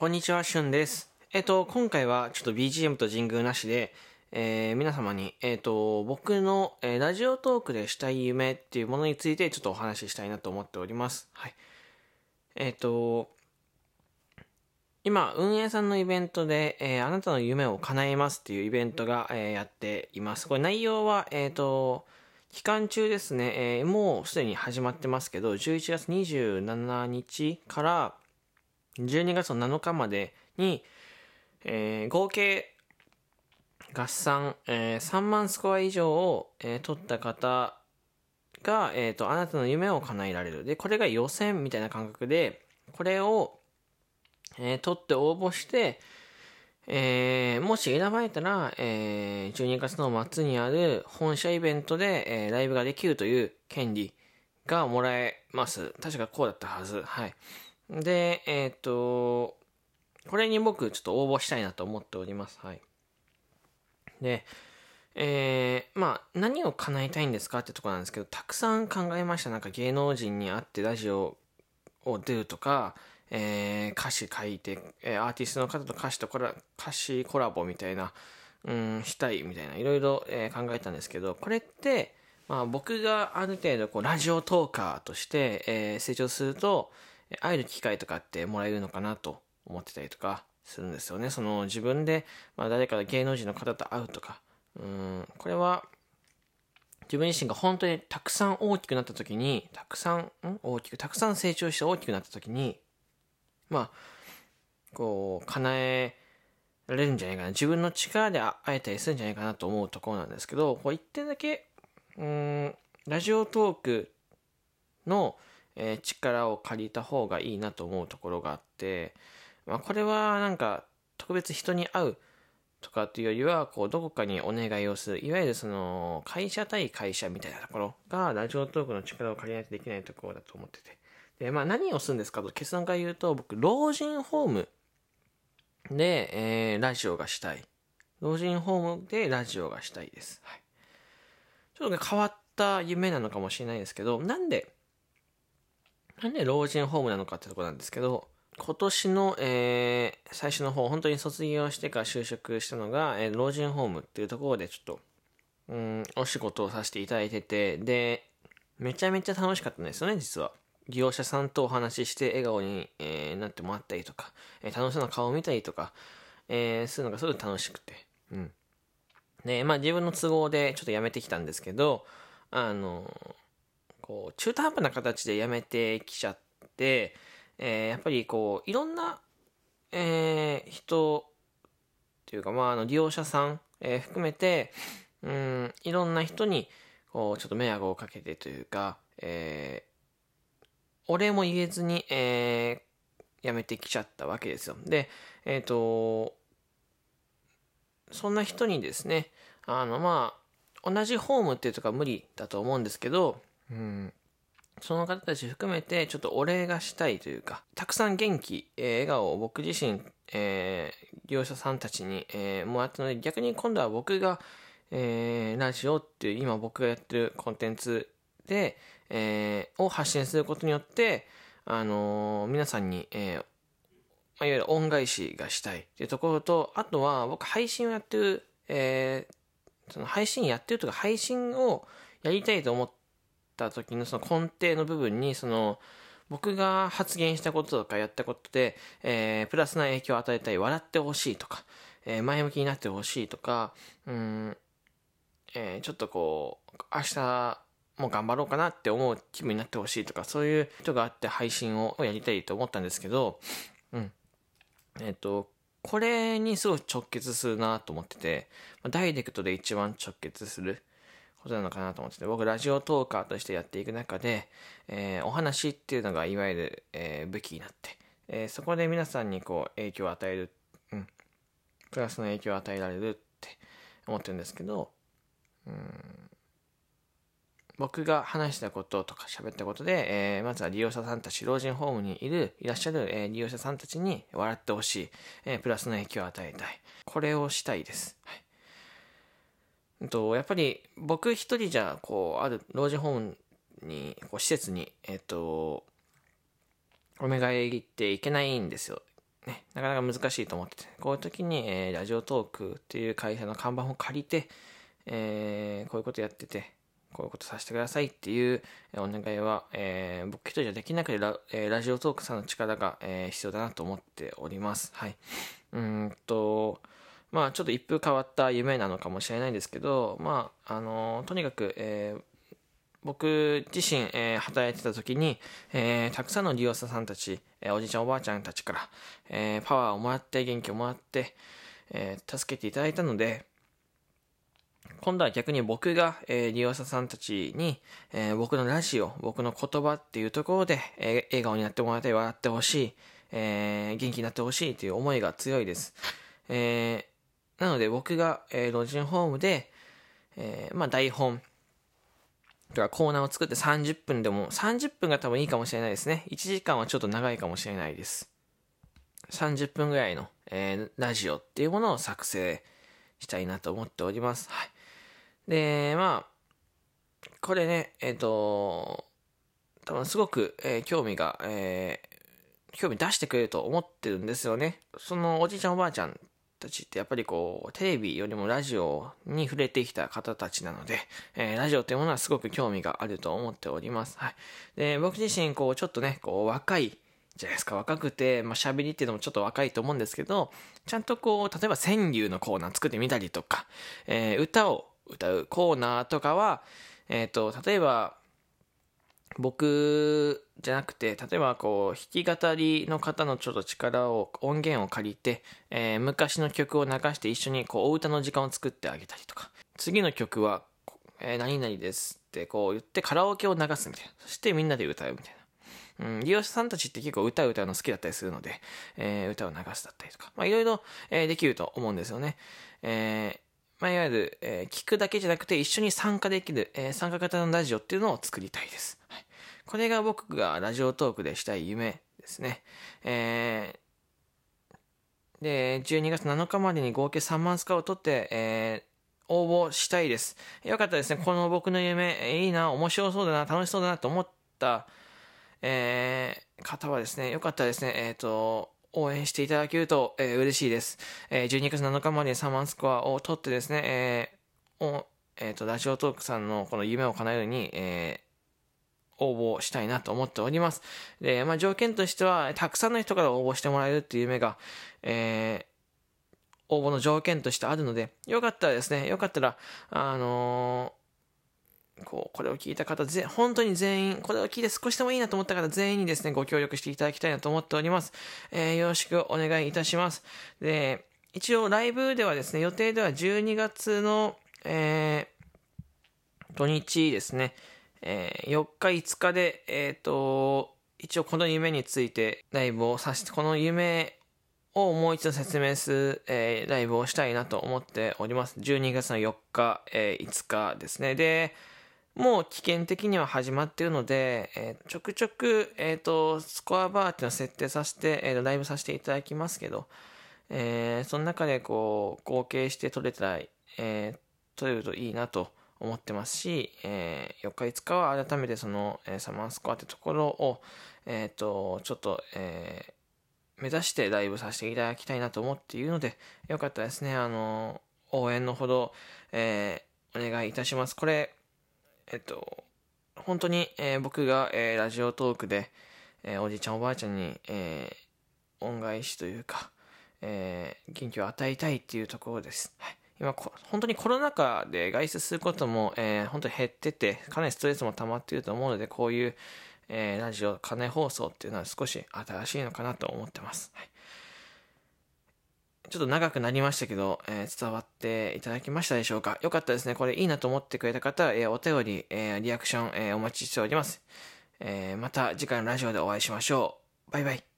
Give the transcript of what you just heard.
こんにちは、しゅんです。えっ、と、今回はちょっと BGM と神宮なしで、えー皆様に、えっ、と、僕の、えーラジオトークでしたい夢っていうものについてちょっとお話ししたいなと思っております。はい。えっ、と、今、運営さんのイベントで、えーあなたの夢を叶えますっていうイベントが、えーやっています。これ内容は、えっ、と、期間中ですね、えーもうすでに始まってますけど、11月27日から12月の7日までに、えー合計合算、えー3万スコア以上を、えー取った方が、えーと、あなたの夢を叶えられる。で、これが予選みたいな感覚で、これを、えー取って応募して、えーもし選ばれたら、えー12月の末にある本社イベントで、えーライブができるという権利がもらえます。確かこうだったはず。はい。で、えっ、と、これに僕ちょっと応募したいなと思っております。はい。で、えーまあ、何を叶えたいんですかってとこなんですけど、たくさん考えました。なんか芸能人に会ってラジオを出るとか、えー歌詞書いて、えーアーティストの方と歌詞とコラ、歌詞コラボみたいな、うん、したいみたいな、いろいろ、えー考えたんですけど、これって、まあ僕がある程度こうラジオトーカーとして、えー成長すると、会える機会とかってもらえるのかなと思ってたりとかするんですよね。その自分で、まあ誰か芸能人の方と会うとか、うん、これは、自分自身が本当にたくさん大きくなった時に、たくさん、ん？大きく、たくさん成長して大きくなった時に、まあ、こう、叶えられるんじゃないかな。自分の力で会えたりするんじゃないかなと思うところなんですけど、こう一点だけ、うん、ラジオトークの、えー力を借りた方がいいなと思うところがあって、まあ、これはなんか特別人に会うとかっていうよりは、こう、どこかにお願いをする、いわゆるその、会社対会社みたいなところが、ラジオトークの力を借りないとできないところだと思ってて。で、まあ何をするんですかと結論から言うと、僕、老人ホームで、えーラジオがしたい。老人ホームでラジオがしたいです。はい。ちょっとね、変わった夢なのかもしれないですけど、なんで、なんで老人ホームなのかってとこなんですけど、今年の、えー最初の方、本当に卒業してから就職したのが、えー老人ホームっていうところでちょっと、うん、お仕事をさせていただいてて、で、めちゃめちゃ楽しかったんですよね、実は。利用者さんとお話しして笑顔に、えーなってもらったりとか、えー楽しそうな顔を見たりとか、えーするのがすごい楽しくて。うん。で、まあ自分の都合でちょっと辞めてきたんですけど、あの、こう、中途半端な形で辞めてきちゃって、えーやっぱりこう、いろんな、えー人っていうか、まあ、あの、利用者さん、えー含めて、うん、いろんな人に、こう、ちょっと迷惑をかけてというか、えーお礼も言えずに、えー辞めてきちゃったわけですよ。で、えっ、と、そんな人にですね、あの、まあ、同じホームっていうとこは無理だと思うんですけど、うん、その方たち含めてちょっとお礼がしたいというか、たくさん元気、えー笑顔を僕自身、えー利用者さんたちに、えーもらったので、逆に今度は僕が、えーラジオっていう今僕がやってるコンテンツで、えーを発信することによって、あのー皆さんに、えーいわゆる恩返しがしたいっていうところと、あとは僕配信をやってる、えーその配信やってるとか配信をやりたいと思ってた時のその根底の部分に、その僕が発言したこととかやったことで、えープラスな影響を与えたい、笑ってほしいとか、えー前向きになってほしいとか、うん、えーちょっとこう、明日もう頑張ろうかなって思う気分になってほしいとか、そういう人があって配信をやりたいと思ったんですけど、うん。えっ、と、これにすごい直結するなと思ってて、ダイレクトで一番直結することなのかなと思ってて、僕ラジオトーカーとしてやっていく中で、えーお話っていうのがいわゆる、えー武器になって、えーそこで皆さんにこう影響を与える、うん、プラスの影響を与えられるって思ってるんですけど、うん僕が話したこととか喋ったことで、えーまずは利用者さんたち、老人ホームにいる、いらっしゃる、えー利用者さんたちに笑ってほしい、えープラスの影響を与えたい。これをしたいです。はい。うんと、やっぱり僕一人じゃ、こう、ある老人ホームに、こう、施設に、えっ、と、お願いっていけないんですよ。ね、なかなか難しいと思ってて、こういう時に、えー、ラジオトークっていう会社の看板を借りて、えー、こういうことやってて、こういうことさせてくださいっていうお願いは、えー、僕一人じゃできなくてラ,、えー、ラジオトークさんの力が、えー、必要だなと思っております。はい。うんと、まあちょっと一風変わった夢なのかもしれないんですけど、まああのとにかく、えー、僕自身、えー、働いてた時に、えー、たくさんの利用者さんたち、えー、おじいちゃんおばあちゃんたちから、えー、パワーをもらって元気をもらって、えー、助けていただいたので、今度は逆に僕が、えー、利用者さんたちに、えー、僕のラジオ、僕の言葉っていうところで、えー、笑顔になってもらって笑ってほしい、えー、元気になってほしいという思いが強いです。えー、なので僕が、えー、老人ホームで、えー、まあ台本、とかコーナーを作って30分でも、30分が多分いいかもしれないですね。1時間はちょっと長いかもしれないです。30分ぐらいの、えー、ラジオっていうものを作成したいなと思っております。はい。で、まあ、これね、えっ、ー、と、多分すごく、えー、興味が、えー、興味出してくれると思ってるんですよね。そのおじいちゃんおばあちゃんたちってやっぱりこう、テレビよりもラジオに触れてきた方たちなので、えー、ラジオというものはすごく興味があると思っております。はい。で、僕自身、こう、ちょっとね、こう、若い、じゃないですか。若くて、まあ、喋りっていうのもちょっと若いと思うんですけど、ちゃんとこう、例えば川柳のコーナー作ってみたりとか、えー、歌を歌うコーナーとかは、えっ、ー、と、例えば、僕じゃなくて、例えばこう、弾き語りの方のちょっと力を、音源を借りて、えー、昔の曲を流して一緒にこう、お歌の時間を作ってあげたりとか、次の曲は、えー、何々ですってこう言ってカラオケを流すみたいな。そしてみんなで歌うみたいな。うん、利用者さんたちって結構歌う歌うの好きだったりするので、えー、歌を流すだったりとか、まあいろいろ、えー、できると思うんですよね。えーまあ、いわゆる、えー、聞くだけじゃなくて一緒に参加できる、えー、参加型のラジオっていうのを作りたいです。はい、これが僕がラジオトークでしたい夢ですね。えー、で、12月7日までに合計3万スカを取って、えー、応募したいです。よかったですね。この僕の夢、いいな、面白そうだな、楽しそうだなと思った、えー、方はですね、よかったですね。えっ、ー、と、応援していただけると、えー、嬉しいです。えー、12月7日まで3万スコアを取ってですね、えー、おえっ、ー、と、ラジオトークさんのこの夢を叶えるに、えー、応募したいなと思っております。で、まあ、条件としては、たくさんの人から応募してもらえるっていう夢が、えー、応募の条件としてあるので、よかったらですね、よかったら、あのこう、これを聞いた方、ぜ、本当に全員、これを聞いて少しでもいいなと思った方全員にですね、ご協力していただきたいなと思っております。えー、よろしくお願いいたします。で、一応ライブではですね、予定では12月の、えー、土日ですね、えー、4日5日で、えっ、ー、と、一応この夢についてライブをさせて、この夢をもう一度説明する、えー、ライブをしたいなと思っております。12月の4日、えー、5日ですね。で、もう危険的には始まっているので、えー、ちょくちょく、えっ、ー、と、スコアバーっていうのを設定させて、えー、ライブさせていただきますけど、えー、その中でこう、合計して取れたら、えー、取れるといいなと思ってますし、えー、4日5日は改めてその、えー、サマースコアってところを、えっ、ー、と、ちょっと、えー、目指してライブさせていただきたいなと思っているので、よかったですね、あの、応援のほど、えー、お願いいたします。これ、えっと、本当に、えー、僕が、えー、ラジオトークで、えー、おじいちゃんおばあちゃんに、え恩返しというか、え元気を与えたいっていうところです。はい、今本当にコロナ禍で外出することも、え本当に減ってて、かなりストレスも溜まっていると思うので、こういう、えラジオ、金放送っていうのは少し新しいのかなと思ってます。はいちょっと長くなりましたけど、えー、伝わっていただきましたでしょうか？よかったですね。これいいなと思ってくれた方は、えー、お便り、えー、リアクション、えお待ちしております。えまた次回のラジオでお会いしましょう。バイバイ。